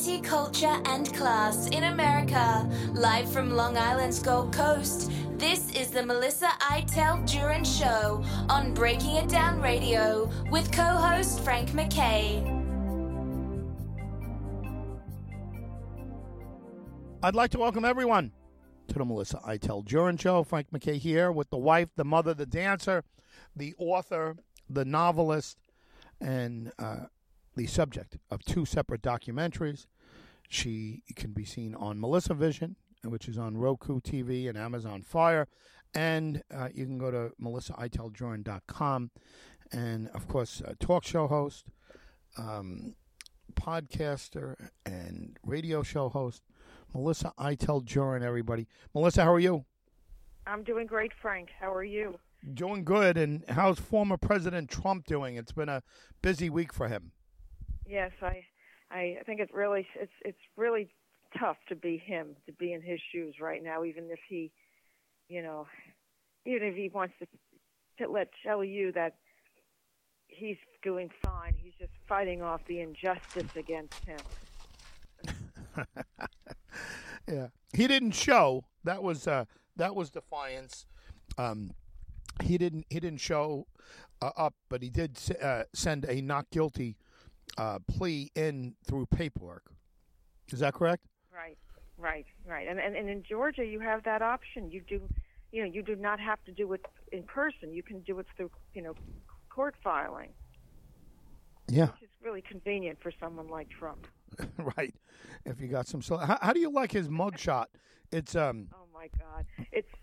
Culture, and class in America. Live from Long Island's Gold Coast, this is the Melissa Iteld Jurin Show on Breaking It Down Radio with co host Frank MacKay. I'd like to welcome everyone to the Melissa Iteld Jurin Show. Frank MacKay here with the wife, the mother, the dancer, the author, the novelist, and uh, the subject of two separate documentaries. She can be seen on Melissa Vision, which is on Roku TV and Amazon Fire. And uh, you can go to melissaiteldjurin.com. And of course, talk show host, um, podcaster, and radio show host, Melissa Jurin, everybody. Melissa, how are you? I'm doing great, Frank. How are you? Doing good. And how's former President Trump doing? It's been a busy week for him. Yes, I, I think it's really it's it's really tough to be him, to be in his shoes right now, even if he, you know, even if he wants to to let tell you that he's doing fine. He's just fighting off the injustice against him. yeah, he didn't show. That was uh, that was defiance. Um, he didn't he didn't show uh, up, but he did uh, send a not guilty uh, plea in through paperwork. Is that correct? Right, right, right. And, and and in Georgia, you have that option. You do, you know, you do not have to do it in person. You can do it through, you know, court filing. Yeah, which is really convenient for someone like Trump. right. If you got some, so how, how do you like his mugshot? It's um. Oh my God! It's it's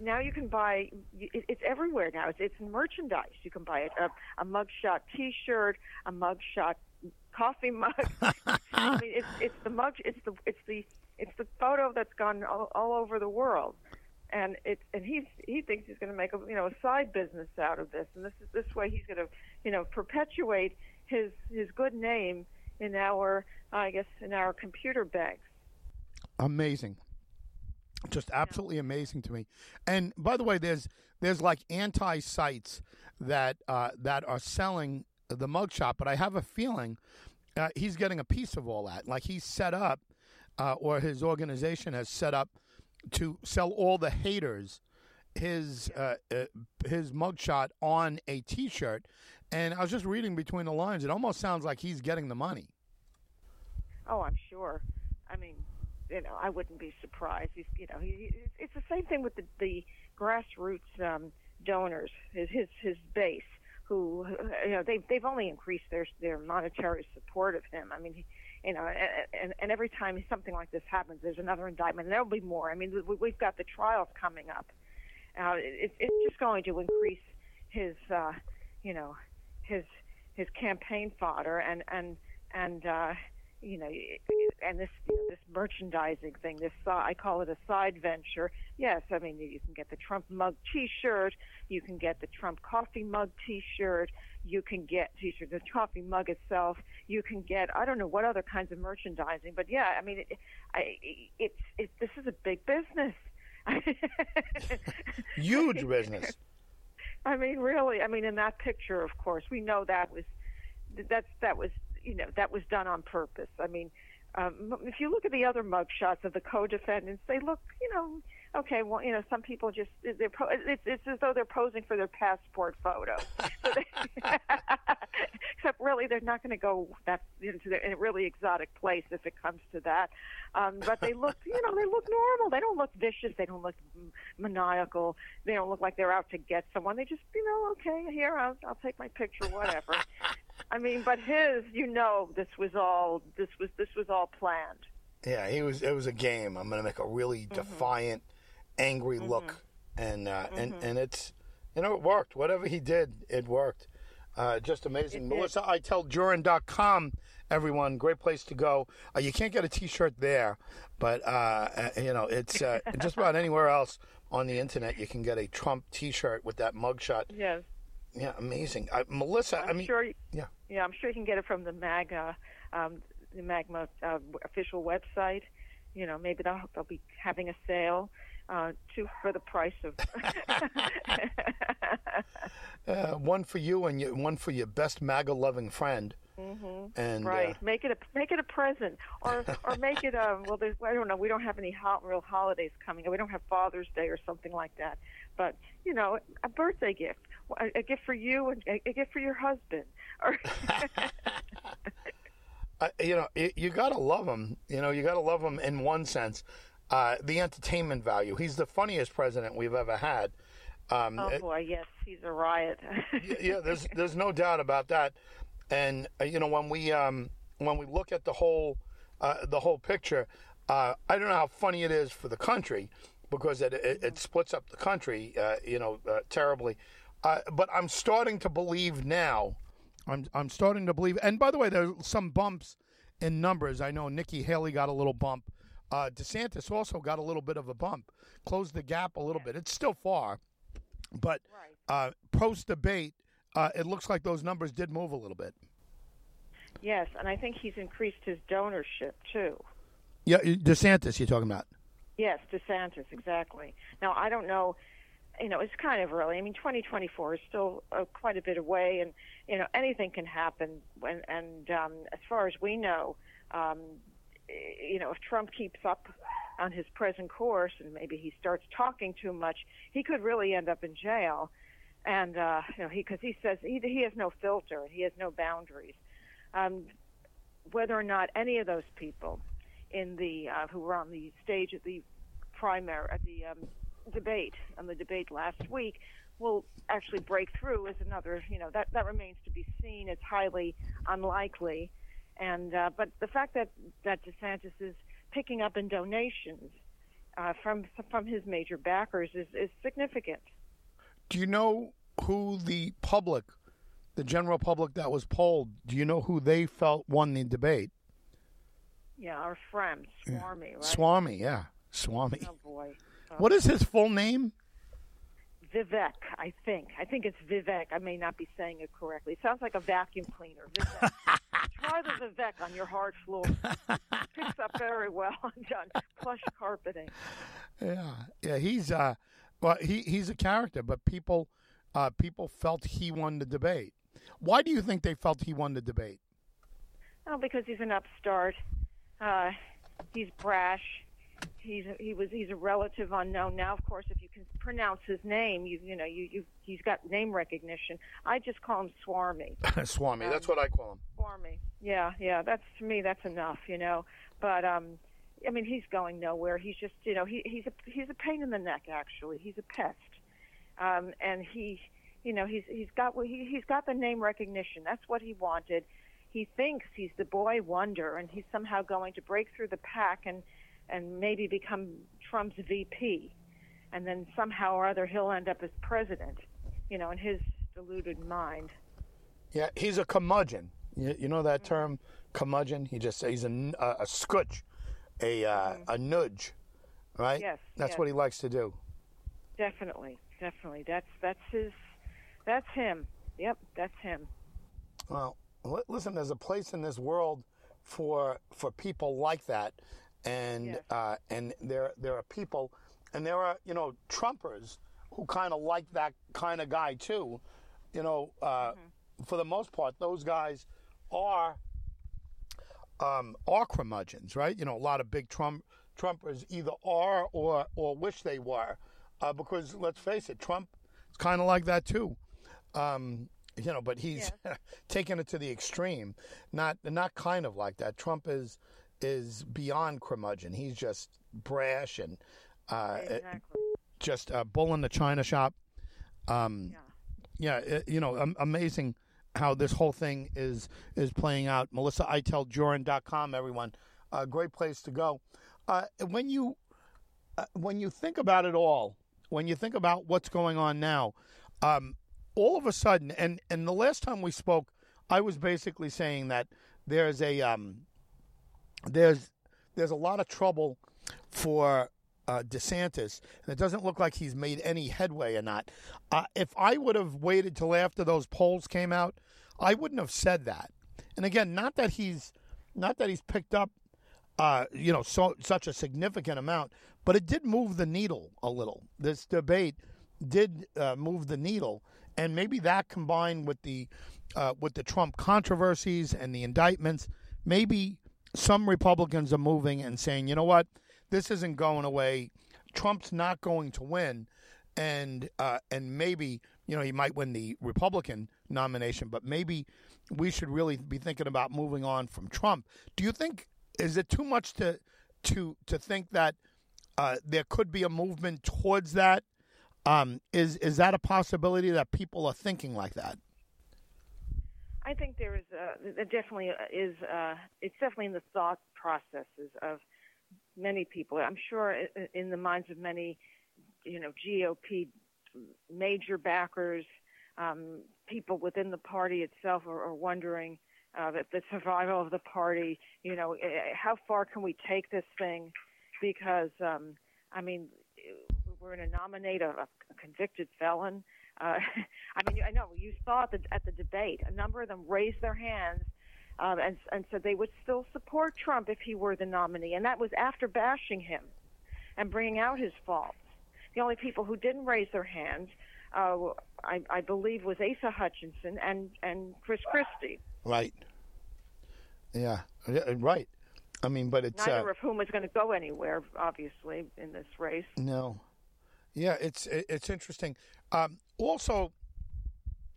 now you can buy it's everywhere now. It's, it's merchandise. You can buy a, um, a mugshot T-shirt, a mugshot coffee mug. I mean, it's it's the mug. It's the it's the it's the photo that's gone all, all over the world, and it's and he's he thinks he's going to make a you know a side business out of this, and this is this way he's going to you know perpetuate his his good name in our I guess in our computer banks. Amazing just absolutely yeah. amazing to me. And by the way, there's there's like anti sites that uh, that are selling the mugshot, but I have a feeling uh, he's getting a piece of all that. Like he's set up, uh, or his organization has set up to sell all the haters his uh, uh, his mugshot on a T-shirt. And I was just reading between the lines. It almost sounds like he's getting the money. Oh, I'm sure. I mean, you know, I wouldn't be surprised. He's, you know, he, it's the same thing with the, the grassroots um, donors, his, his his base, who you know they've they've only increased their their monetary support of him. I mean, he, you know, and and every time something like this happens, there's another indictment, and there'll be more. I mean, we've got the trials coming up. Uh, it, it's just going to increase his, uh, you know, his his campaign fodder, and and and uh, you know, and this you know, this merchandising thing, this I call it a side venture. Yes, I mean you can get the Trump mug T-shirt, you can get the Trump coffee mug T-shirt, you can get T-shirt the coffee mug itself, you can get I don't know what other kinds of merchandising, but yeah, I mean it, I, it's it, this is a big business. Huge business. I mean, really. I mean, in that picture, of course, we know that was that's that was you know that was done on purpose. I mean, um, if you look at the other mugshots of the co-defendants, they look, you know, okay. Well, you know, some people just they're it's, it's as though they're posing for their passport photo. so they, except really, they're not going to go that into the, in a really exotic place if it comes to that. Um, but they look, you know, they look normal. They don't look vicious. They don't look maniacal. They don't look like they're out to get someone. They just, you know, okay, here I'll, I'll take my picture, whatever. I mean, but his, you know, this was all this was this was all planned. Yeah, he was. It was a game. I'm going to make a really mm-hmm. defiant, angry mm-hmm. look, and uh, mm-hmm. and and it's, you know, it worked. Whatever he did, it worked. Uh, just amazing. MelissaIteldJurin.com, everyone, great place to go. Uh, you can't get a T-shirt there, but uh, uh you know, it's uh, just about anywhere else on the internet. You can get a Trump T-shirt with that mugshot. Yes. Yeah, amazing. Uh, Melissa, I'm i mean, sure. You, yeah. Yeah, I'm sure you can get it from the MAGA, um, the MAGMA uh, official website. You know, maybe they'll, they'll be having a sale. uh, two for the price of. uh, one for you and you, one for your best MAGA loving friend. Mm-hmm. And right, uh, make it a make it a present, or or make it a well. There's I don't know. We don't have any hot, real holidays coming. We don't have Father's Day or something like that. But you know, a birthday gift, a, a gift for you, and a, gift for your husband. Uh, you know, it, you gotta love him. You know, you gotta love him in one sense. Uh, the entertainment value. He's the funniest president we've ever had. Um, oh boy, yes, he's a riot. yeah, there's there's no doubt about that. And uh, you know when we um, when we look at the whole uh, the whole picture, uh, I don't know how funny it is for the country because it it, it splits up the country, uh, you know, uh, terribly. Uh, but I'm starting to believe now. I'm I'm starting to believe. And by the way, there's some bumps in numbers. I know Nikki Haley got a little bump. DeSantis also got a little bit of a bump, closed the gap a little bit. It's still far, but right. post debate uh, it looks like those numbers did move a little bit. Yes, and I think he's increased his donorship too. Yeah, DeSantis, you're talking about. Yes, DeSantis, exactly. Now I don't know. You know, it's kind of early. I mean, 2024 is still uh, quite a bit away, and you know, anything can happen. When and um, as far as we know, um, you know, if Trump keeps up on his present course and maybe he starts talking too much, he could really end up in jail and uh, you know he because he says he he has no filter, he has no boundaries. Um, whether or not any of those people in the uh, who were on the stage at the primary at the um, debate and the debate last week will actually break through is another you know that that remains to be seen. It's highly unlikely, and uh, but the fact that that DeSantis is picking up in donations uh, from from his major backers is is significant. Do you know who the public, the general public that was polled, do you know who they felt won the debate? Yeah, our friend, Swamy, right? Swamy, yeah. Swamy. Oh, boy. What is his full name? Vivek, I think. I think it's Vivek. I may not be saying it correctly. It sounds like a vacuum cleaner. Vivek. Try the Vivek on your hard floor. Picks up very well on plush carpeting. Yeah, yeah. He's uh, well, he he's a character, but people uh, people felt he won the debate. Why do you think they felt he won the debate? Oh, because he's an upstart. Uh, he's brash. He's a, he was he's a relative unknown. Now, of course, if you can pronounce his name, you you know you you he's got name recognition. I just call him Swarmy. Swami, um, that's what I call him. Swarmy. Yeah, yeah. That's to me, that's enough. You know, but um, I mean, he's going nowhere. He's just, you know, he, he's a he's a pain in the neck. Actually, he's a pest, um, and he, you know, he's he's got he, he's got the name recognition. That's what he wanted. He thinks he's the boy wonder, and he's somehow going to break through the pack and and maybe become Trump's VP, and then somehow or other he'll end up as president. You know, in his deluded mind. Yeah, he's a curmudgeon. You, you know that term, curmudgeon. He just he's a, a, a scutch a uh, mm-hmm. a nudge, right? Yes, that's yes. what he likes to do. Definitely, definitely. That's that's his. That's him. Yep, that's him. Well, listen. There's a place in this world for for people like that, and yes. uh, and there there are people, and there are you know Trumpers who kind of like that kind of guy too. You know, uh, mm-hmm. for the most part, those guys are um, are curmudgeons, right? You know, a lot of big Trump Trumpers either are or or wish they were, uh, because let's face it, Trump is kind of like that too. Um, you know, but he's yeah. taken it to the extreme. Not not kind of like that. Trump is is beyond curmudgeon. He's just brash and uh, exactly. just a bull in the china shop. Um, yeah, yeah it, you know, um, amazing how this whole thing is is playing out. MelissaIteldJurin.com, everyone, a great place to go. Uh, when you uh, when you think about it all, when you think about what's going on now, um, all of a sudden, and and the last time we spoke, I was basically saying that there's a um, there's there's a lot of trouble for uh, DeSantis, and it doesn't look like he's made any headway in that. Uh, if I would have waited till after those polls came out, I wouldn't have said that. And again, not that he's not that he's picked up uh, you know, so such a significant amount, but it did move the needle a little. This debate did uh, move the needle, and maybe that combined with the uh, with the Trump controversies and the indictments, maybe some Republicans are moving and saying, you know what, this isn't going away. Trump's not going to win, and uh, and maybe you know he might win the Republican nomination, but maybe we should really be thinking about moving on from Trump. Do you think is it too much to to to think that uh, there could be a movement towards that? Um, is is that a possibility that people are thinking like that? I think there is a, definitely is uh, it's definitely in the thought processes of many people. I'm sure in the minds of many, you know, GOP major backers, um, people within the party itself are, are wondering uh, that the survival of the party. You know, eh, eh, how far can we take this thing? Because um, I mean, we're going to nominate a, a convicted felon. Uh, I mean, I know you saw at the at the debate, a number of them raised their hands um, and and said they would still support Trump if he were the nominee, and that was after bashing him and bringing out his faults. The only people who didn't raise their hands, uh, I, I believe, was Asa Hutchinson and and Chris Christie. Right. Yeah. Right. I mean, but it's neither uh, of whom is going to go anywhere, obviously, in this race. No. Yeah, it's it's interesting. Um, also,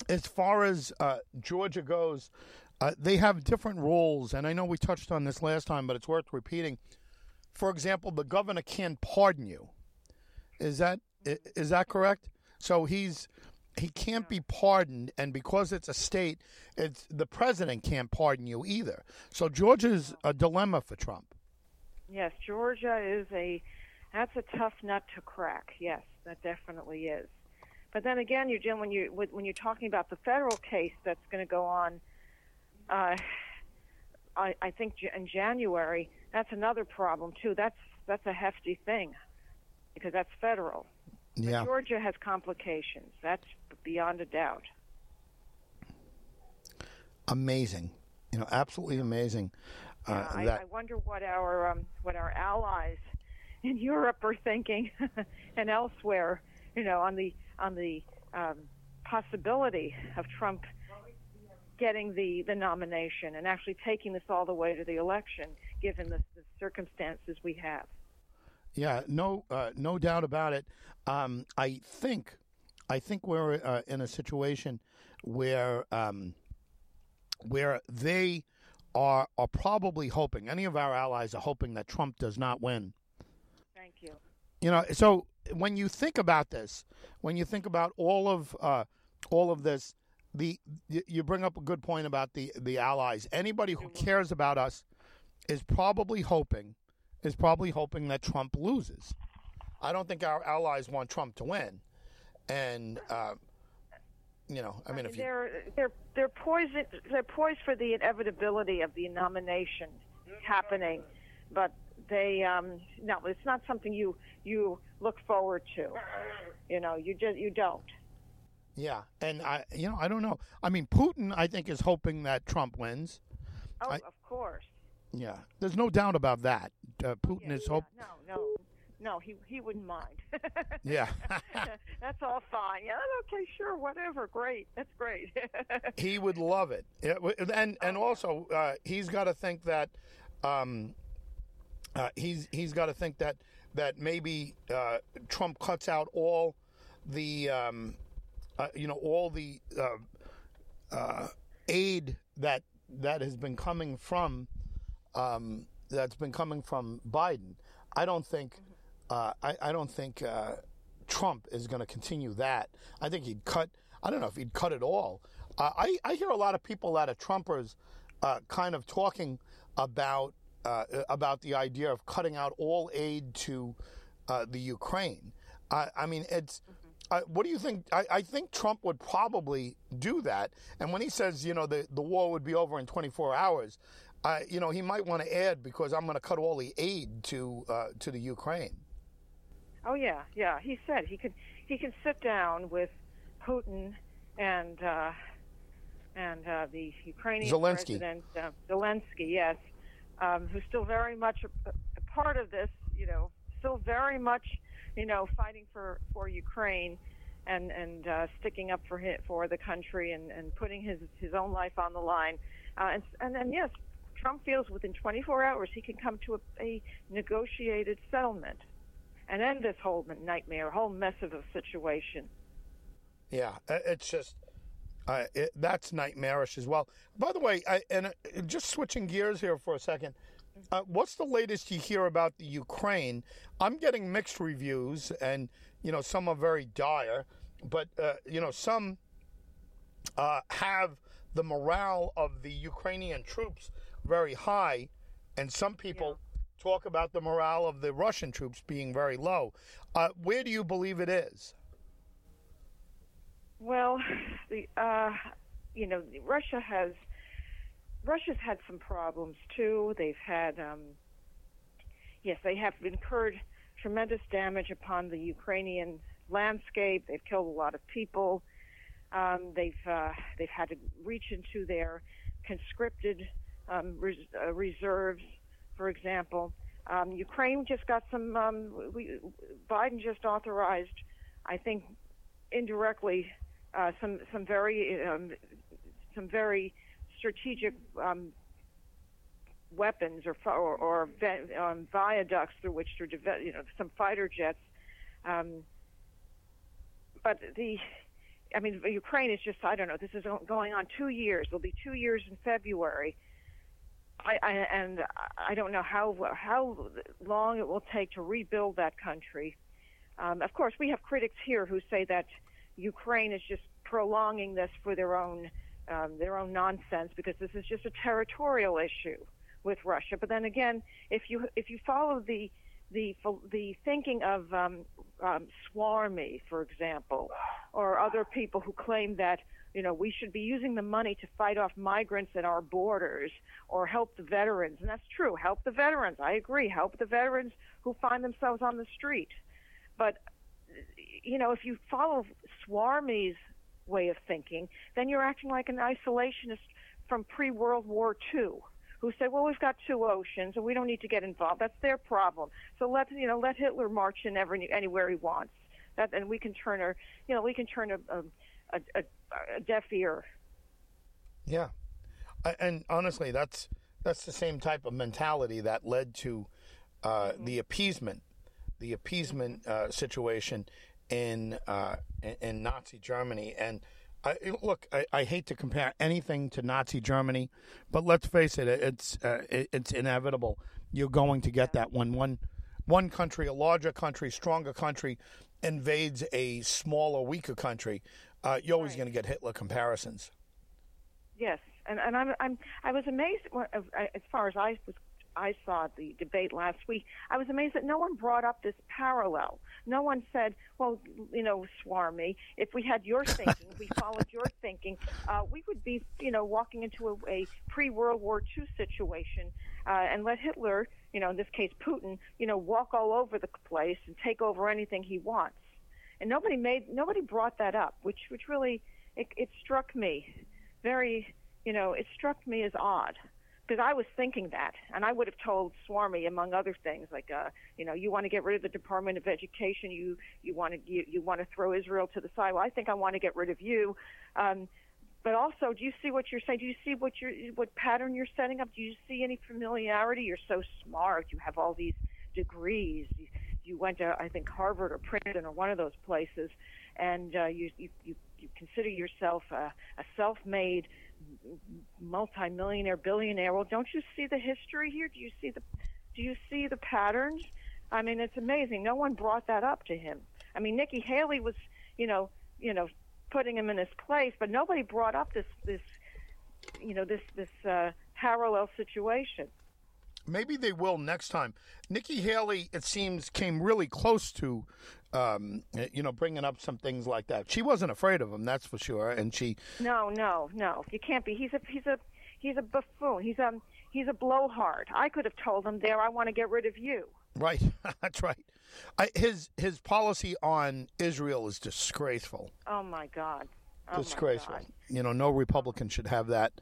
as far as uh, Georgia goes, uh, they have different roles, and I know we touched on this last time, but it's worth repeating. For example, the governor can pardon you. Is that is that correct? So he's he can't be pardoned, and because it's a state, it's the president can't pardon you either. So Georgia's a dilemma for Trump. Yes, Georgia is a that's a tough nut to crack. Yes, that definitely is. But then again, you Jim, when you when you're talking about the federal case that's going to go on, uh, I, I think in January, that's another problem too. That's that's a hefty thing because that's federal. Yeah. But Georgia has complications. That's beyond a doubt. Amazing, you know, absolutely amazing. Uh, I, I, wonder what our um, what our allies in Europe are thinking, and elsewhere. You know, on the on the um, possibility of Trump getting the the nomination and actually taking this all the way to the election, given the, the circumstances we have. Yeah, no, uh, no doubt about it. Um, I think, I think we're uh, in a situation where um, where they are are probably hoping. Any of our allies are hoping that Trump does not win. Thank you. You know, so when you think about this, when you think about all of uh, all of this, the you bring up a good point about the the allies. Anybody who cares about us is probably hoping is probably hoping that Trump loses. I don't think our allies want Trump to win, and uh, you know, I mean, if you... they're they're they're poised they're poised for the inevitability of the nomination happening, but they um, no, it's not something you you look forward to. You know, you just you don't. Yeah, and I you know I don't know. I mean, Putin I think is hoping that Trump wins. Oh, I, of course. Yeah, there's no doubt about that. Uh, Putin yeah, is hope. No, no, no. He he wouldn't mind. yeah, that's all fine. Yeah, okay, sure, whatever. Great, that's great. he would love it. Yeah, and and also uh, he's got to think that um, uh, he's he's got to think that that maybe uh, Trump cuts out all the um, uh, you know all the uh, uh, aid that that has been coming from um, that's been coming from Biden. I don't think I, I, don't think Trump is going to continue that. I think he'd cut. I don't know if he'd cut it all. I I hear a lot of people that of Trumpers kind of talking about uh, about the idea of cutting out all aid to uh, the Ukraine. I mean, it's. what do you think? I, I, think Trump would probably do that. And when he says, you know, the, the war would be over in 24 hours, I, you know, he might want to add because I'm going to cut all the aid to uh, to the Ukraine. Oh yeah, yeah. He said he could he can sit down with Putin and uh, and uh, the Ukrainian Zelensky. president uh, Zelensky, yes, um, who's still very much a, a part of this, you know, still very much, you know, fighting for for Ukraine and and uh, sticking up for his, for the country and and putting his his own life on the line. Uh, and and then yes, Trump feels within 24 hours he can come to a, a negotiated settlement and end this whole nightmare, whole mess of a situation. Yeah, it's just uh, it, that's nightmarish as well. By the way, I, and uh, just switching gears here for a second, uh, what's the latest you hear about the Ukraine? I'm getting mixed reviews, and you know some are very dire, but uh, you know some uh, have the morale of the Ukrainian troops very high, and some people yeah. talk about the morale of the Russian troops being very low. Uh, where do you believe it is? Well, the uh, you know Russia has Russia's had some problems too. They've had um, yes, they have incurred tremendous damage upon the Ukrainian landscape. They've killed a lot of people. Um, they've uh, they've had to reach into their conscripted um, res- uh, reserves, for example. Um, Ukraine just got some. Um, we, Biden just authorized, I think, indirectly uh, some some very um, some very strategic um, weapons or or, or um, viaducts through which to develop, you know, some fighter jets. Um, but the, I mean, Ukraine is just I don't know. This is going on two years. It'll be two years in February. I, I and I don't know how how long it will take to rebuild that country. Um, of course, we have critics here who say that Ukraine is just prolonging this for their own um, their own nonsense because this is just a territorial issue with Russia. But then again, if you if you follow the the the thinking of um, um, Swarmy, for example, or other people who claim that you know we should be using the money to fight off migrants at our borders or help the veterans, and that's true. Help the veterans. I agree. Help the veterans who find themselves on the street. But you know, if you follow Swarmy's way of thinking, then you're acting like an isolationist from pre World War II who said, "Well, we've got two oceans, and we don't need to get involved. That's their problem. So let you know, let Hitler march in every, anywhere he wants. That, and we can turn a, you know, we can turn a, a, a, a deaf ear." Yeah, and honestly, that's that's the same type of mentality that led to uh, mm-hmm. the appeasement, the appeasement uh, situation in uh, in Nazi Germany. And I, look, I, I, hate to compare anything to Nazi Germany, but let's face it, it's uh, it's inevitable. You're going to get that when one one country, a larger country, stronger country, invades a smaller, weaker country. Uh, you're always right. going to get Hitler comparisons. Yes, and and I'm I'm I was amazed as far as I was I saw the debate last week, I was amazed that no one brought up this parallel. No one said, well, you know, Swarmy, if we had your thinking, if we followed your thinking, uh, we would be, you know, walking into a, a pre World War II situation uh, and let Hitler, you know, in this case Putin, you know, walk all over the place and take over anything he wants. And nobody made, nobody brought that up, which, which really, it, it struck me very, you know, it struck me as odd because I was thinking that, and I would have told Swarmy, among other things, like, uh, you know, you want to get rid of the Department of Education, you you want to you, you want to throw Israel to the side. Well, I think I want to get rid of you. Um, but also, do you see what you're saying? Do you see what you're what pattern you're setting up? Do you see any familiarity? You're so smart. You have all these degrees. You, you went to, I think, Harvard or Princeton or one of those places, and uh, you, you you you consider yourself a, a self-made multimillionaire, billionaire. Well, don't you see the history here? Do you see the do you see the patterns? I mean, it's amazing. No one brought that up to him. I mean, Nikki Haley was, you know, you know, putting him in his place, but nobody brought up this this, you know, this this uh, parallel situation. Maybe they will next time. Nikki Haley, it seems, came really close to, um, you know, bringing up some things like that. She wasn't afraid of him, that's for sure. And she. No, no, no. You can't be. He's a he's a he's a buffoon. He's a he's a blowhard. I could have told him there. I want to get rid of you. Right, that's right. I, his his policy on Israel is disgraceful. Oh my God. Oh disgraceful. You know, no Republican should have that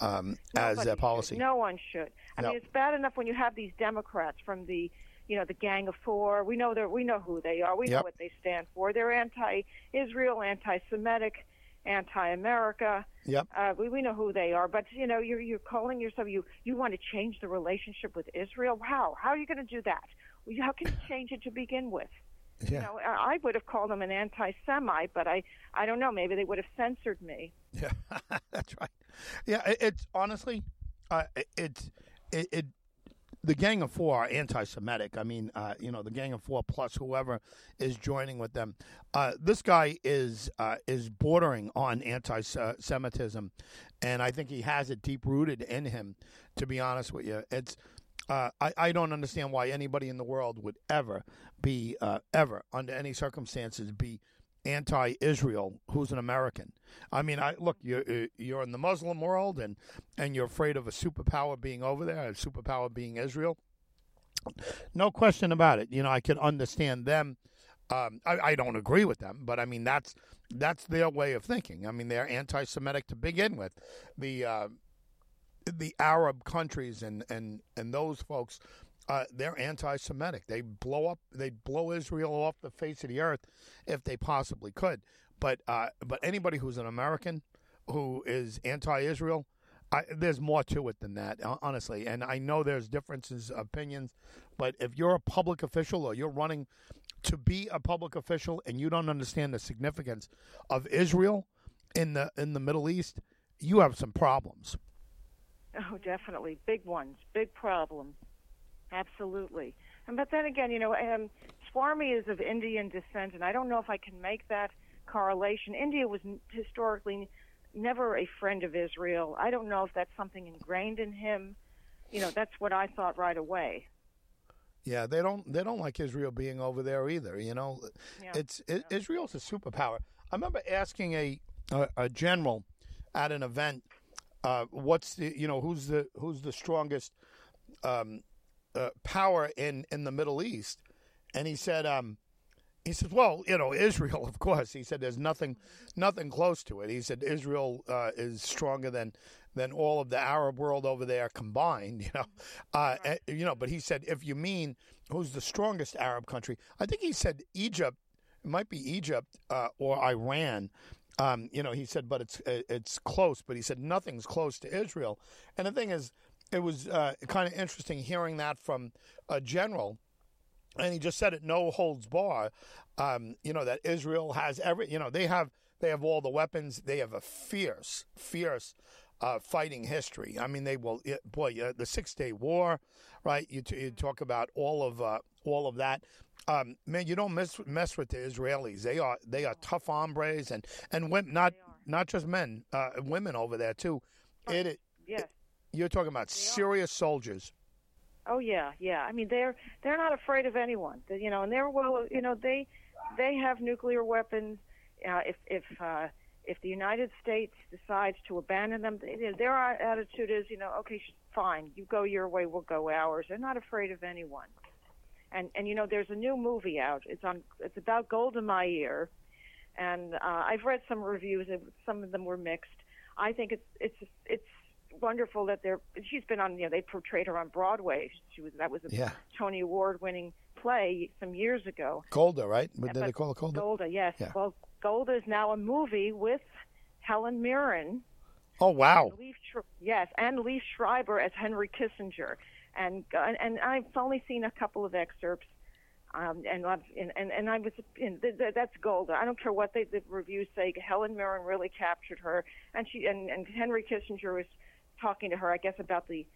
um, as a policy. Should. No one should. I No. mean, it's bad enough when you have these Democrats from the, you know, the Gang of Four. We know they we know who they are. We know what they stand for. They're anti-Israel, anti-Semitic, anti-America. Yep. Uh, we we know who they are. But you know, you're you're calling yourself you you want to change the relationship with Israel. How how are you going to do that? How can you change it to begin with? Yeah. You know, I I would have called them an anti-Semite, but I I don't know. Maybe they would have censored me. Yeah, that's right. Yeah, it, it's honestly, uh, it, it's it, it. The Gang of Four are anti-Semitic. I mean, uh, you know, the Gang of Four plus whoever is joining with them. Uh, this guy is uh, is bordering on anti-Semitism, and I think he has it deep rooted in him. To be honest with you, it's. Uh, I, I don't understand why anybody in the world would ever be uh, ever under any circumstances be anti-Israel who's an American. I mean, I look, you're you're in the Muslim world and and you're afraid of a superpower being over there, a superpower being Israel. No question about it. You know, I can understand them. Um, I, I don't agree with them, but I mean that's that's their way of thinking. I mean, they're anti-Semitic to begin with. The uh, the Arab countries and and and those folks uh, they're anti-Semitic. They blow up. They blow Israel off the face of the earth if they possibly could. But uh, but anybody who's an American who is anti-Israel, I, there's more to it than that, honestly. And I know there's differences opinions, but if you're a public official or you're running to be a public official and you don't understand the significance of Israel in the in the Middle East, you have some problems. Oh, definitely. Big ones. Big problems. Absolutely. And but then again, you know, um, Swami is of Indian descent, and I don't know if I can make that correlation. India was historically never a friend of Israel. I don't know if that's something ingrained in him. You know, that's what I thought right away. Yeah, they don't they don't like Israel being over there either. You know, Yeah. it's it, Israel's a superpower. I remember asking a a, a general at an event, uh, what's the you know who's the who's the strongest um, uh, power in in the Middle East, and he said um, he said, well, you know, Israel, of course. He said there's nothing nothing close to it. He said Israel uh, is stronger than than all of the Arab world over there combined. You know, uh, eh, you know. But he said if you mean who's the strongest Arab country, I think he said Egypt. It might be Egypt uh, or Iran. Um, you know, he said, but it's uh, it's close. But he said nothing's close to Israel. And the thing is, it was uh, kind of interesting hearing that from a general and he just said it no holds bar. Um, you know that Israel has every. You know they have they have all the weapons. They have a fierce, fierce uh, fighting history. I mean, they will. It, boy, uh, the Six Day War, right? You, t- you talk about all of uh, all of that. Um, man, you don't mess mess with the Israelis. They are they are tough hombres and and women, not not just men, uh, women over there too. It, it Yes. You're talking about serious soldiers. Oh yeah, yeah. I mean, they're they're not afraid of anyone. You know, and they're well. You know, they they have nuclear weapons. Uh, if if uh, if the United States decides to abandon them, they, their attitude is, you know, okay, sh- fine, you go your way, we'll go ours. They're not afraid of anyone. And and you know, there's a new movie out. It's on. It's about Golda Meir, and uh, I've read some reviews. and Some of them were mixed. I think it's it's it's wonderful that they're. She's been on. You know, they portrayed her on Broadway. She was that was a Yeah. Tony Award winning play some years ago. Golda, right? Did But they call it Golda? Golda, yes. Yeah. Well, Golda is now a movie with Helen Mirren. Oh wow! Liev yes, and Liev Schreiber as Henry Kissinger, and and, and I've only seen a couple of excerpts, um, and I've, and, and and I was in, th- th- that's Golda. I don't care what they, the reviews say. Helen Mirren really captured her, and she and, and Henry Kissinger was talking to her, I guess, about the.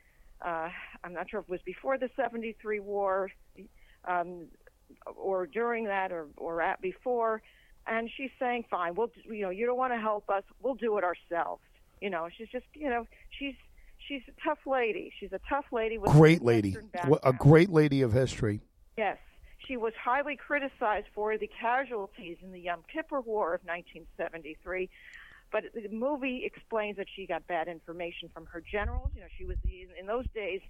Uh, I'm not sure if it was before the '73 war, um, or during that, or or at before, and she's saying, "Fine, we'll you know you don't want to help us, we'll do it ourselves." You know, she's just you know she's she's a tough lady. She's a tough lady with Great lady, a great lady of history. Yes. She was highly criticized for the casualties in the Yom Kippur War of 1973. But the movie explains that she got bad information from her generals. You know, she was the, in those days,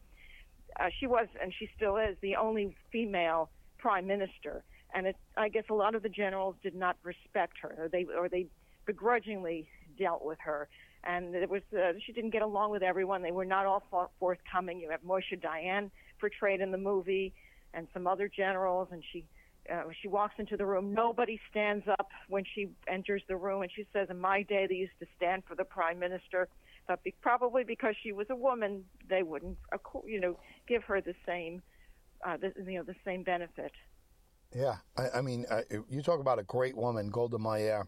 uh, she was, and she still is, the only female prime minister. And it, I guess a lot of the generals did not respect her, or they, or they begrudgingly dealt with her. And it was uh, she didn't get along with everyone. They were not all forthcoming. You have Moshe Dayan portrayed in the movie, and some other generals, and she uh, she walks into the room. Nobody stands up when she enters the room, and she says, "In my day, they used to stand for the prime minister." But be, probably because she was a woman, they wouldn't, you know, give her the same, uh, the, you know, the same benefit. Yeah, I, I mean, uh, you talk about a great woman, Golda Meir.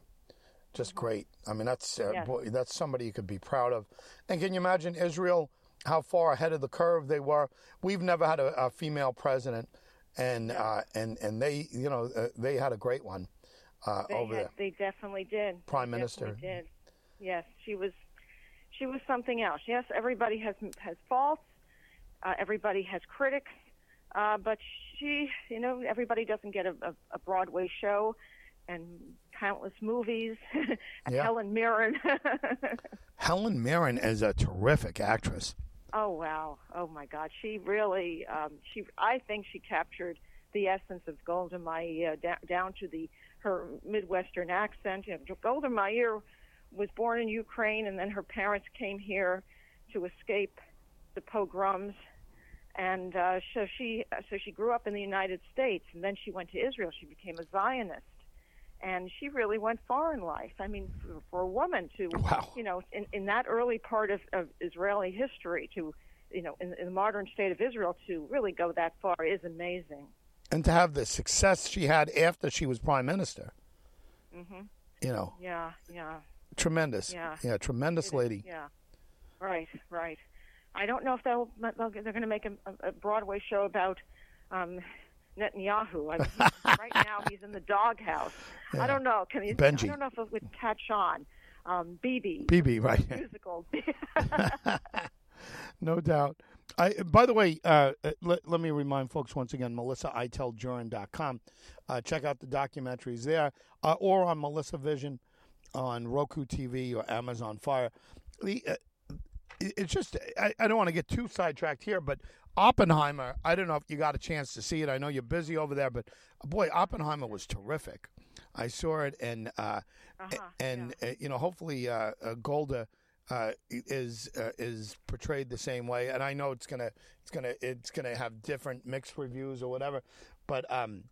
Just mm-hmm. great. I mean, that's uh, yes. boy, that's somebody you could be proud of. And can you imagine Israel? How far ahead of the curve they were. We've never had a, a female president and uh, and and they, you know, uh, they had a great one uh, they over had, there. They definitely did. Prime they Minister did. Yes, she was. She was something else. Yes, everybody has has faults. Uh, everybody has critics, uh, but she, you know, everybody doesn't get a, a, a Broadway show and countless movies. yeah. Helen Mirren. Helen Mirren is a terrific actress. Oh wow! Oh my God! She really, um, she. I think she captured the essence of Golda Meir down to the her Midwestern accent. You know, Golda Meir was born in Ukraine, and then her parents came here to escape the pogroms, and uh, so she so she grew up in the United States, and then she went to Israel. She became a Zionist, and she really went far in life. I mean, for, for a woman to, wow. you know, in, in that early part of, of Israeli history, to, you know, in, in the modern state of Israel, to really go that far is amazing. And to have the success she had after she was prime minister. Mm-hmm. You know. Yeah, yeah. Tremendous. Yeah. Yeah, tremendous lady. Yeah. Right, right. I don't know if they'll, they'll they're going to make a, a Broadway show about um, Netanyahu. I mean, right now he's in the doghouse. Yeah. I don't know. Can he? Benji. I don't know if it would catch on. Um, Bibi. Bibi, right? Musical. no doubt. I, by the way, uh, let, let me remind folks once again, MelissaIteldJurin.com. Uh, check out the documentaries there uh, or on Melissa Vision on Roku TV or Amazon Fire. The, uh, it's just, I, I don't want to get too sidetracked here, but Oppenheimer, I don't know if you got a chance to see it. I know you're busy over there, but boy, Oppenheimer was terrific. I saw it, and uh, uh-huh, and yeah. uh, you know, hopefully, uh, uh Golda uh, is uh, is portrayed the same way. And I know it's gonna it's gonna it's gonna have different mixed reviews or whatever, but um,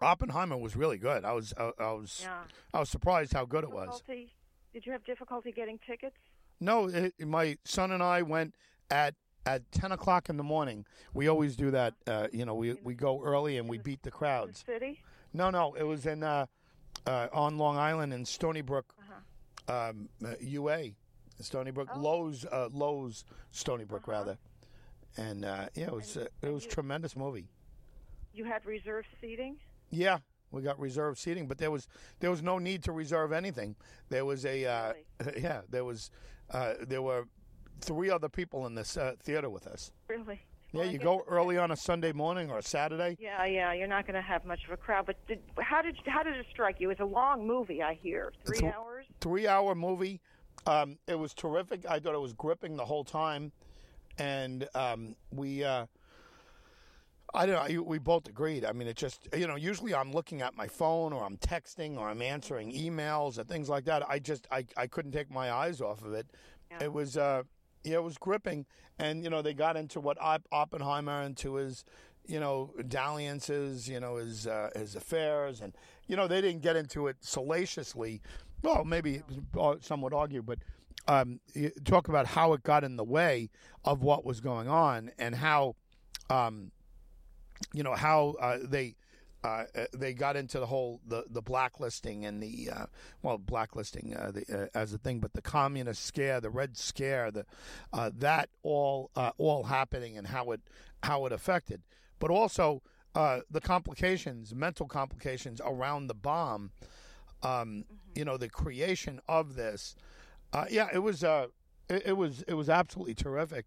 Oppenheimer was really good. I was I, I was yeah. I was surprised how good it was. Did you have difficulty getting tickets? No, it, my son and I went at at ten o'clock in the morning. We always do that. Uh, you know, we we go early and we beat the crowds. City? No, no, it was in uh, uh, on Long Island in Stony Brook, uh-huh. um, UA, uh, Stony Brook, oh. Loews, uh, Loews, Stony Brook uh-huh. rather. And uh, yeah, it was and, it was you, tremendous movie. You had reserved seating. Yeah, we got reserved seating, but there was there was no need to reserve anything. There was a really? yeah, there was there were three other people in this uh, theater with us. Really? Yeah, well, you go early on a Sunday morning or a Saturday. Yeah, yeah, you're not going to have much of a crowd. But did, how did how did it strike you? It's a long movie, I hear. Three th- hours. Three hour movie. Um, it was terrific. I thought it was gripping the whole time, and um, we. Uh, I don't know. We both agreed. I mean, it just you know. Usually, I'm looking at my phone, or I'm texting, or I'm answering emails, or things like that. I just I, I couldn't take my eyes off of it. Yeah. It was uh, yeah, it was gripping. And, you know, they got into what Oppenheimer into his, you know, dalliances, you know, his, uh, his affairs. And, you know, they didn't get into it salaciously. Well, maybe some would argue, but um, talk about how it got in the way of what was going on and how, um, you know, how uh, they uh, uh, they got into the whole the, the blacklisting and the uh, well blacklisting uh, the, uh, as a thing, but the communist scare, the Red Scare, the uh, that all all happening and how it how it affected, but also the complications, mental complications around the bomb. Um. You know, the creation of this. yeah, it was it, it was it was absolutely terrific,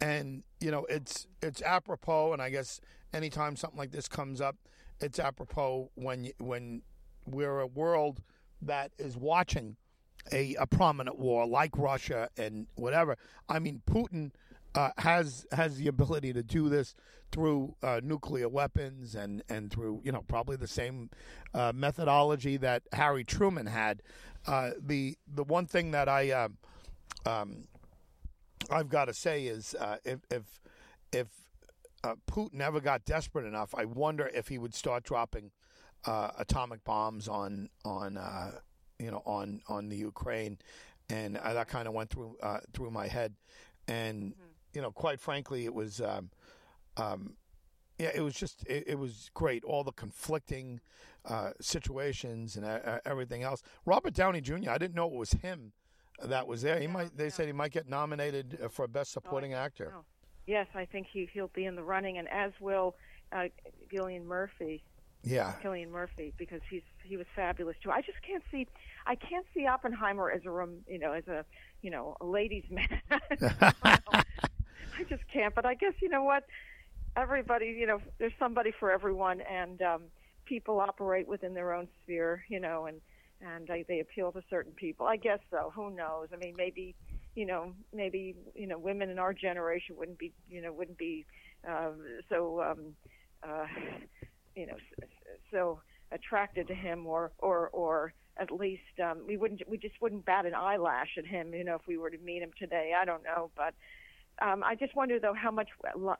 and you know it's it's apropos, and I guess anytime something like this comes up it's apropos when when we're a world that is watching a, a prominent war like Russia and whatever. I mean, Putin uh, has has the ability to do this through uh, nuclear weapons and and through you know probably the same uh, methodology that Harry Truman had. Uh, the the one thing that I um, um, I've got to say is uh, if if if uh, Putin ever got desperate enough, I wonder if he would start dropping uh, atomic bombs on on uh, you know on on the Ukraine, and uh, that kind of went through uh, through my head, and mm-hmm. you know, quite frankly, it was. Um, um, yeah, it was just it, it was great. All the conflicting uh, situations and everything else. Robert Downey Jr. I didn't know it was him that was there. He yeah, might. They yeah. said he might get nominated for best oh, supporting oh, actor. Oh. Yes, I think he he'll be in the running, and as will uh, Cillian Murphy. Yeah, Cillian Murphy because he's he was fabulous too. I just can't see, I can't see Oppenheimer as a room you know as a you know a ladies man. I just can't. But I guess you know what, everybody you know there's somebody for everyone, and um, people operate within their own sphere, you know, and and they, they appeal to certain people. I guess so. Who knows? I mean, maybe you know, maybe you know, women in our generation wouldn't be, you know, wouldn't be uh, so, um, uh, you know, so attracted to him, or or or at least um, we wouldn't, we just wouldn't bat an eyelash at him, you know, if we were to meet him today. I don't know, but. Um, I just wonder though how much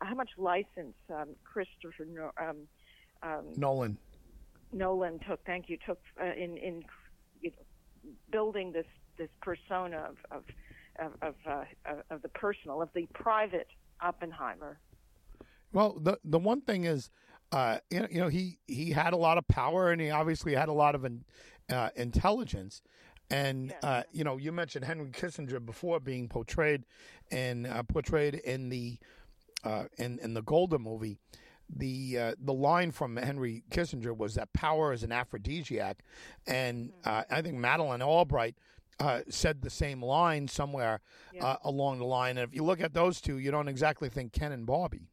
how much license um, Christopher um, um, Nolan Nolan took. Thank you took uh, in in you know, building this this persona of, of of of, uh, of the personal, of the private Oppenheimer. Well, the the one thing is, uh, you know, he he had a lot of power, and he obviously had a lot of in, uh, intelligence. And yes. uh, you know, you mentioned Henry Kissinger before being portrayed and uh, portrayed in the uh, in in the Golda movie. The uh, the line from Henry Kissinger was that power is an aphrodisiac, and mm-hmm. I think Madeleine Albright uh, said the same line somewhere yeah. uh, along the line. And if you look at those two, you don't exactly think Ken and Bobby.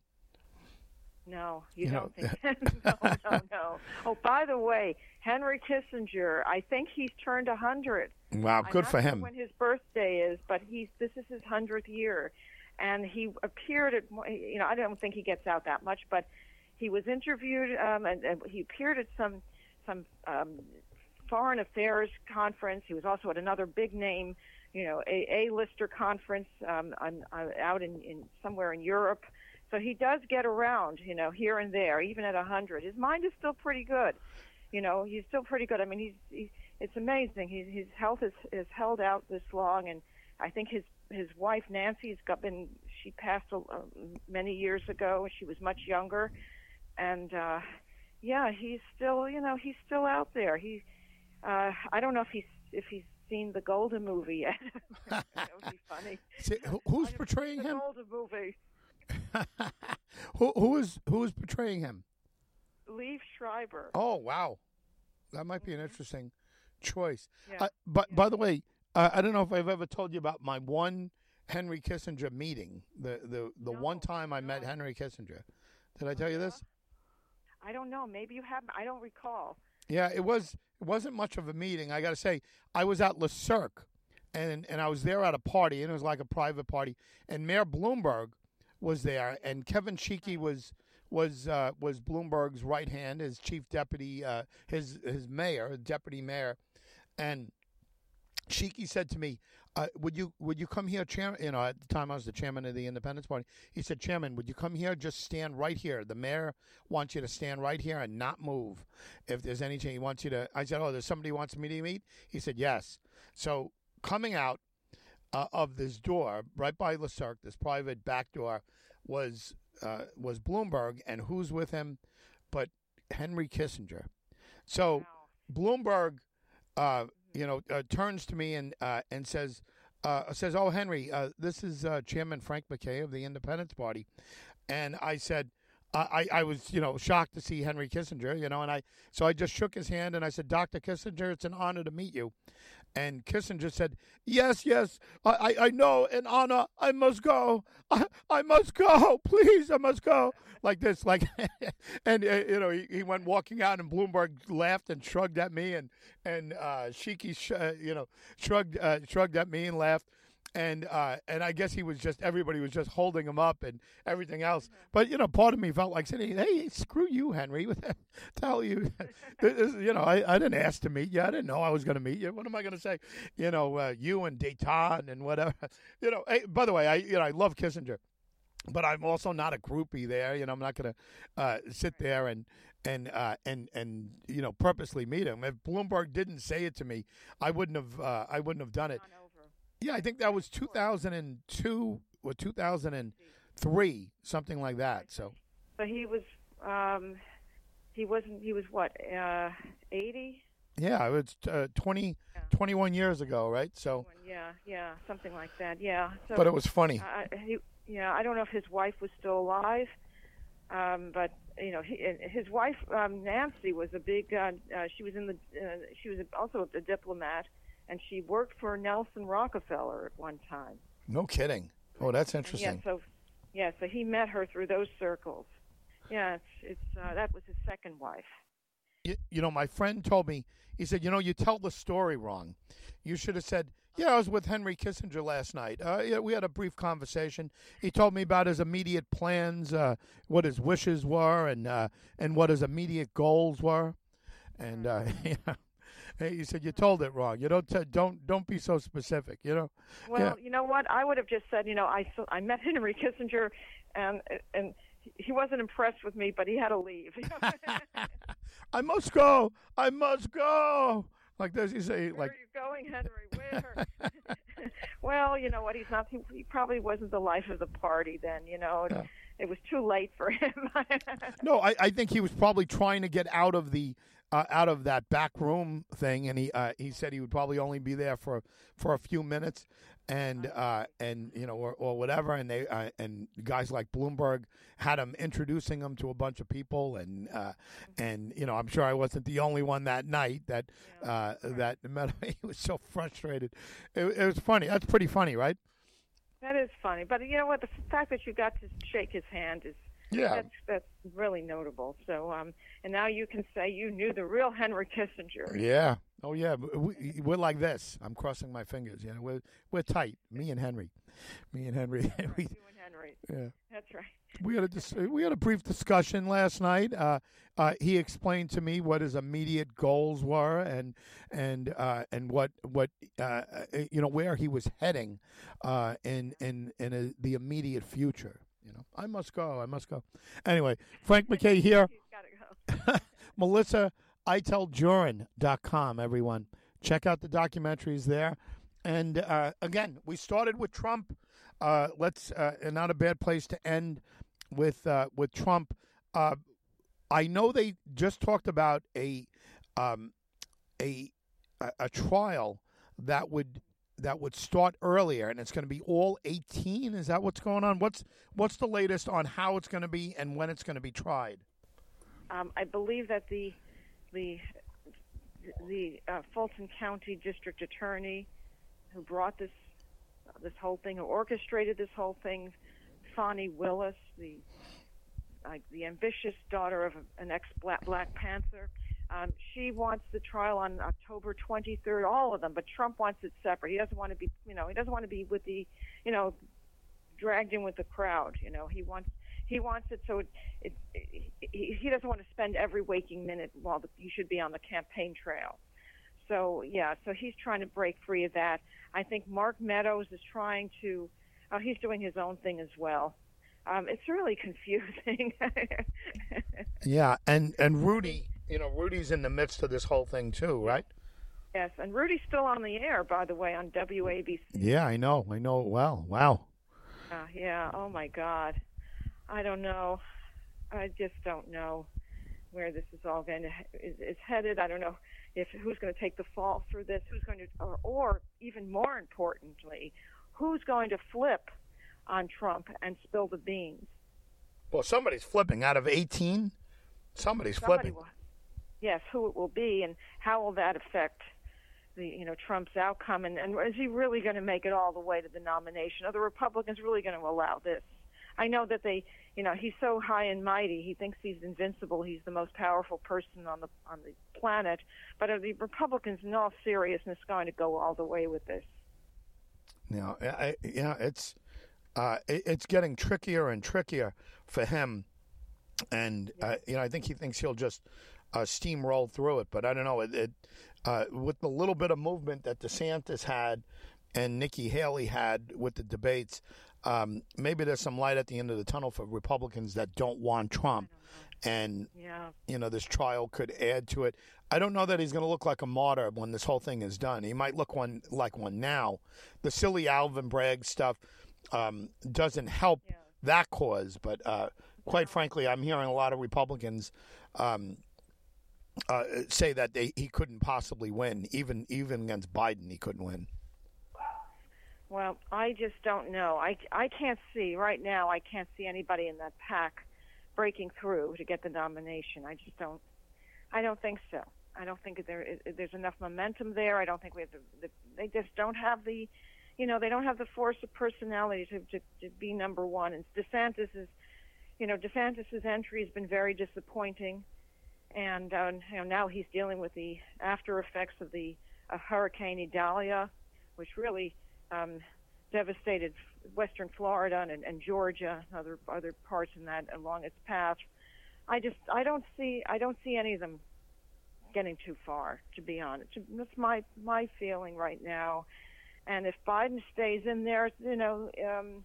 No, you, you don't know. think. no, no, no. Oh, by the way, Henry Kissinger, I think he's turned a hundred. Wow, good for him. When his birthday is, but he's this is his hundredth year, and he appeared at. You know, I don't think he gets out that much, but he was interviewed, um, and, and he appeared at some some um, Foreign Affairs conference. He was also at another big name, you know, a A-lister conference um, on, on, out in, in somewhere in Europe. So he does get around, you know, here and there, even at a hundred. His mind is still pretty good. You know, he's still pretty good. I mean, he's, he's it's amazing. His his health is is held out this long, and I think his his wife Nancy's got been she passed uh, many years ago. She was much younger, and uh, yeah, he's still you know he's still out there. He uh, I don't know if he's if he's seen the Golda movie yet. that would be funny. See, who's portraying him? Golda movie. who who is who is portraying him? Liev Schreiber. Oh wow, that might be an mm-hmm. interesting choice. Yeah. Uh, but yeah. by the way, uh, I don't know if I've ever told you about my one Henry Kissinger meeting. The the the no, one time I no. met Henry Kissinger. Did I tell you this? I don't know. Maybe you have. I don't recall. Yeah, it was it wasn't much of a meeting. I got to say, I was at Le Cirque, and and I was there at a party, and it was like a private party. And Mayor Bloomberg was there, and Kevin Sheekey was was uh, was Bloomberg's right hand, his chief deputy, uh, his his mayor, deputy mayor, and Sheekey said to me, uh, "Would you would you come here, chairman? You know, at the time I was the chairman of the Independence Party. He said, Chairman, would you come here? Just stand right here. The mayor wants you to stand right here and not move. If there's any change, he wants you to." I said, "Oh, there's somebody wants me to meet." He said, "Yes." So coming out uh, of this door, right by Le Cirque, this private back door, was uh, was Bloomberg, and who's with him? But Henry Kissinger. So wow. Bloomberg uh, you know, uh, turns to me and uh, and says uh, says, "Oh, Henry, uh, this is uh, Chairman Frank MacKay of the Independence Party," and I said. I, I was, you know, shocked to see Henry Kissinger, you know, and I so I just shook his hand and I said, Dr. Kissinger, it's an honor to meet you. And Kissinger said, Yes, yes, I, I know, an honor. I must go. I, I must go. Please, I must go. Like this, like, and, uh, you know, he, he went walking out, and Bloomberg laughed and shrugged at me, and, and uh, Sheekey, sh- uh, you know, shrugged, uh, shrugged at me and laughed. And uh, and I guess he was just everybody was just holding him up and everything else. But you know, part of me felt like saying, "Hey, screw you, Henry! Hell you? this, you know, I, I didn't ask to meet you. I didn't know I was going to meet you. What am I going to say? You know, uh, you and Dayton and whatever. You know. Hey, by the way, I you know I love Kissinger, but I'm also not a groupie there. You know, I'm not going to uh, sit there and and uh, and and you know purposely meet him. If Bloomberg didn't say it to me, I wouldn't have uh, I wouldn't have done it. Yeah, I think that was 2002 or 2003, something like that. So. So he was, um, he wasn't. He was what, uh, 80? Yeah, it was uh, 20, yeah. 21 years ago, right? So. Yeah, yeah, something like that. Yeah. So, but it was funny. Uh, he, yeah, I don't know if his wife was still alive, um, but you know, he, his wife um, Nancy was a big. Uh, uh, she was in the. Uh, she was also a diplomat and she worked for Nelson Rockefeller at one time. No kidding. Oh, that's interesting. yeah, so yeah, so he met her through those circles. Yeah, it's, it's uh, that was his second wife. You, you know, my friend told me. He said, "You know, you tell the story wrong. You should have said." Yeah, I was with Henry Kissinger last night. Uh, yeah, we had a brief conversation. He told me about his immediate plans, uh, what his wishes were, and uh, and what his immediate goals were. And uh, yeah, Hey, you said you told it wrong. You don't t- don't don't be so specific. You know. Well, yeah. you know what? I would have just said, you know, I I met Henry Kissinger, and and he wasn't impressed with me, but he had to leave. I must go. I must go. Like does he say, Where like. Where are you going, Henry? Where? well, you know what? He's not. He, he, probably wasn't the life of the party then. You know. Yeah. It was too late for him. no, I, I think he was probably trying to get out of the uh, out of that back room thing, and he uh, he said he would probably only be there for for a few minutes, and uh, and you know or, or whatever, and they uh, and guys like Bloomberg had him introducing him to a bunch of people, and uh, and you know I'm sure I wasn't the only one that night that uh, that met. He was so frustrated. It, it was funny. That's pretty funny, right? That is funny, but you know what? The fact that you got to shake his hand is yeah, that's that's really notable. So, um, and now you can say you knew the real Henry Kissinger. Yeah. Oh yeah. We, we're like this. I'm crossing my fingers. You know, we're we're tight. Me and Henry. Me and Henry. we, you and Henry. Yeah. That's right. We had a dis- we had a brief discussion last night. Uh, uh, he explained to me what his immediate goals were and and uh, and what what uh, uh, you know where he was heading uh, in in in a, the immediate future. You know, I must go. I must go. Anyway, Frank MacKay here. Go. Melissa, ITellJurin.com, everyone. Check out the documentaries there. And uh, again, we started with Trump. Uh, let's uh, not a bad place to end with uh, with Trump. Uh, I know they just talked about a um, a a trial that would that would start earlier, and it's going to be all 18. Is that what's going on? What's what's the latest on how it's going to be and when it's going to be tried? Um, I believe that the the the uh, Fulton County District Attorney who brought this uh, this whole thing, who orchestrated this whole thing, Fani Willis, the uh, the ambitious daughter of an ex Black Panther, um, she wants the trial on October 23rd, all of them, but Trump wants it separate. He doesn't want to be, you know, he doesn't want to be with the, you know, dragged in with the crowd. You know, he wants he wants it so it, it, it he doesn't want to spend every waking minute while the, you should be on the campaign trail. So yeah, so he's trying to break free of that. I think Mark Meadows is trying to. Uh, he's doing his own thing as well. Um, it's really confusing. yeah, and and Rudy you know, Rudy's in the midst of this whole thing too, right? Yes, and Rudy's still on the air, by the way, on WABC. Yeah, I know. I know it well. Wow. Uh, yeah. Oh my God. I don't know. I just don't know where this is all going to is, is headed. I don't know if who's going to take the fall through this. Who's going to, or, or even more importantly, who's going to flip on Trump and spill the beans? Well, somebody's flipping out of eighteen. Somebody's Somebody flipping. Will yes, who it will be and how will that affect the you know Trump's outcome and, and is he really going to make it all the way to the nomination? Are the Republicans really going to allow this? I know that they, you know, he's so high and mighty. He thinks he's invincible. He's the most powerful person on the on the planet. But are the Republicans, in all seriousness, going to go all the way with this? Know, I, yeah, it's uh, it, it's getting trickier and trickier for him, and uh, you know, I think he thinks he'll just uh, steamroll through it. But I don't know. It, it uh, with the little bit of movement that DeSantis had and Nikki Haley had with the debates, um, maybe there's some light at the end of the tunnel for Republicans that don't want Trump. And Yeah. you know this trial could add to it. I don't know that he's going to look like a martyr when this whole thing is done. He might look one like one now. The silly Alvin Bragg stuff um, doesn't help Yeah. that cause, but uh, quite frankly, I'm hearing a lot of Republicans um, uh, say that they, he couldn't possibly win, even even against Biden, he couldn't win. Well, I just don't know. I, I can't see right now. I can't see anybody in that pack breaking through to get the nomination. I just don't. I don't think so. I don't think there is, there's enough momentum there. I don't think we have the, the. They just don't have the, you know, they don't have the force of personality to to, to be number one. And DeSantis is, you know, DeSantis's entry has been very disappointing, and uh, you know now he's dealing with the after effects of the uh, Hurricane Idalia, which really um, devastated western Florida and, and Georgia, other other parts in that along its path. I just I don't see I don't see any of them getting too far, to be honest. That's my my feeling right now. And if Biden stays in there, you know, um,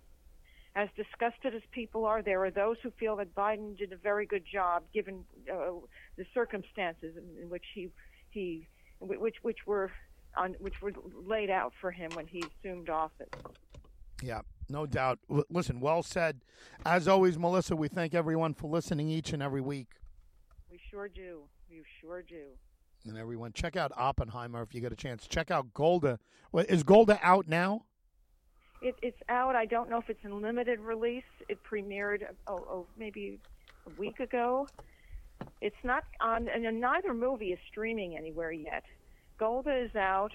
as disgusted as people are, there are those who feel that Biden did a very good job given uh, the circumstances in, in which he he which which were on which were laid out for him when he assumed office. Yeah, no doubt. L- listen, well said. As always, Melissa, we thank everyone for listening each and every week. We sure do. We sure do. And everyone, check out Oppenheimer if you get a chance. Check out Golda. Is Golda out now? It, it's out. I don't know if it's in limited release. It premiered oh, oh maybe a week ago. It's not on, and neither movie is streaming anywhere yet. Golda is out.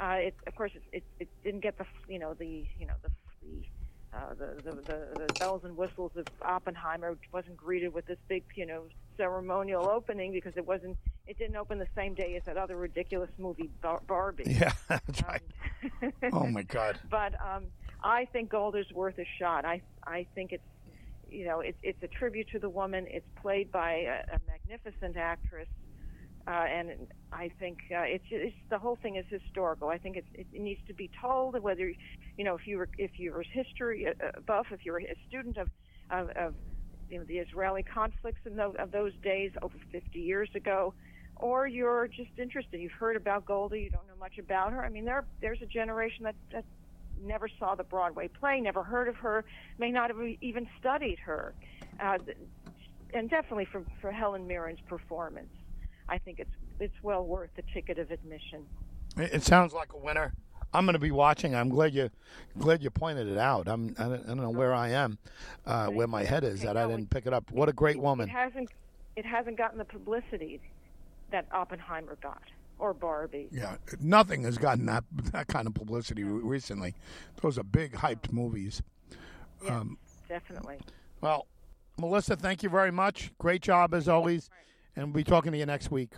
Uh, it, of course, it, it, it didn't get the you know the you know the the, uh, the, the the the bells and whistles of Oppenheimer. It wasn't greeted with this big you know ceremonial opening because it wasn't. It didn't open the same day as that other ridiculous movie Bar- Barbie. Yeah, that's right. Um, Oh my God. but um, I think Golda's worth a shot. I I think it's you know it's it's a tribute to the woman. It's played by a, a magnificent actress, uh, and I think uh, it's, it's the whole thing is historical. I think it, it needs to be told. Whether you know if you were if you were history uh, buff, if you were a student of of, of you know the Israeli conflicts in those, of those days over 50 years ago, or you're just interested. You've heard about Golda, you don't know much about her. I mean, there there's a generation that that never saw the Broadway play, never heard of her, may not have even studied her, uh, and definitely for for Helen Mirren's performance, I think it's it's well worth the ticket of admission. It sounds like a winner. I'm going to be watching. I'm glad you glad you pointed it out. I'm I don't, I don't know where I am, uh, where my head is that I didn't pick it up. What a great woman! It hasn't it hasn't gotten the publicity that Oppenheimer got or Barbie. Yeah, nothing has gotten that that kind of publicity re- recently. Those are big hyped movies. Yeah, Um, definitely. Well, Melissa, thank you very much. Great job as always, and we'll be talking to you next week.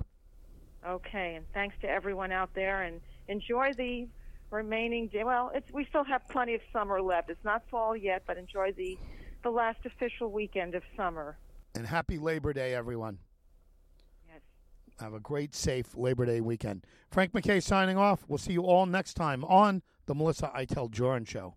Okay, and thanks to everyone out there, and enjoy the remaining day. Well, it's we still have plenty of summer left. It's not fall yet, but enjoy the the last official weekend of summer. And happy Labor Day, everyone. Yes. Have a great, safe Labor Day weekend. Frank MacKay signing off. We'll see you all next time on the Melissa Iteld Jurin Show.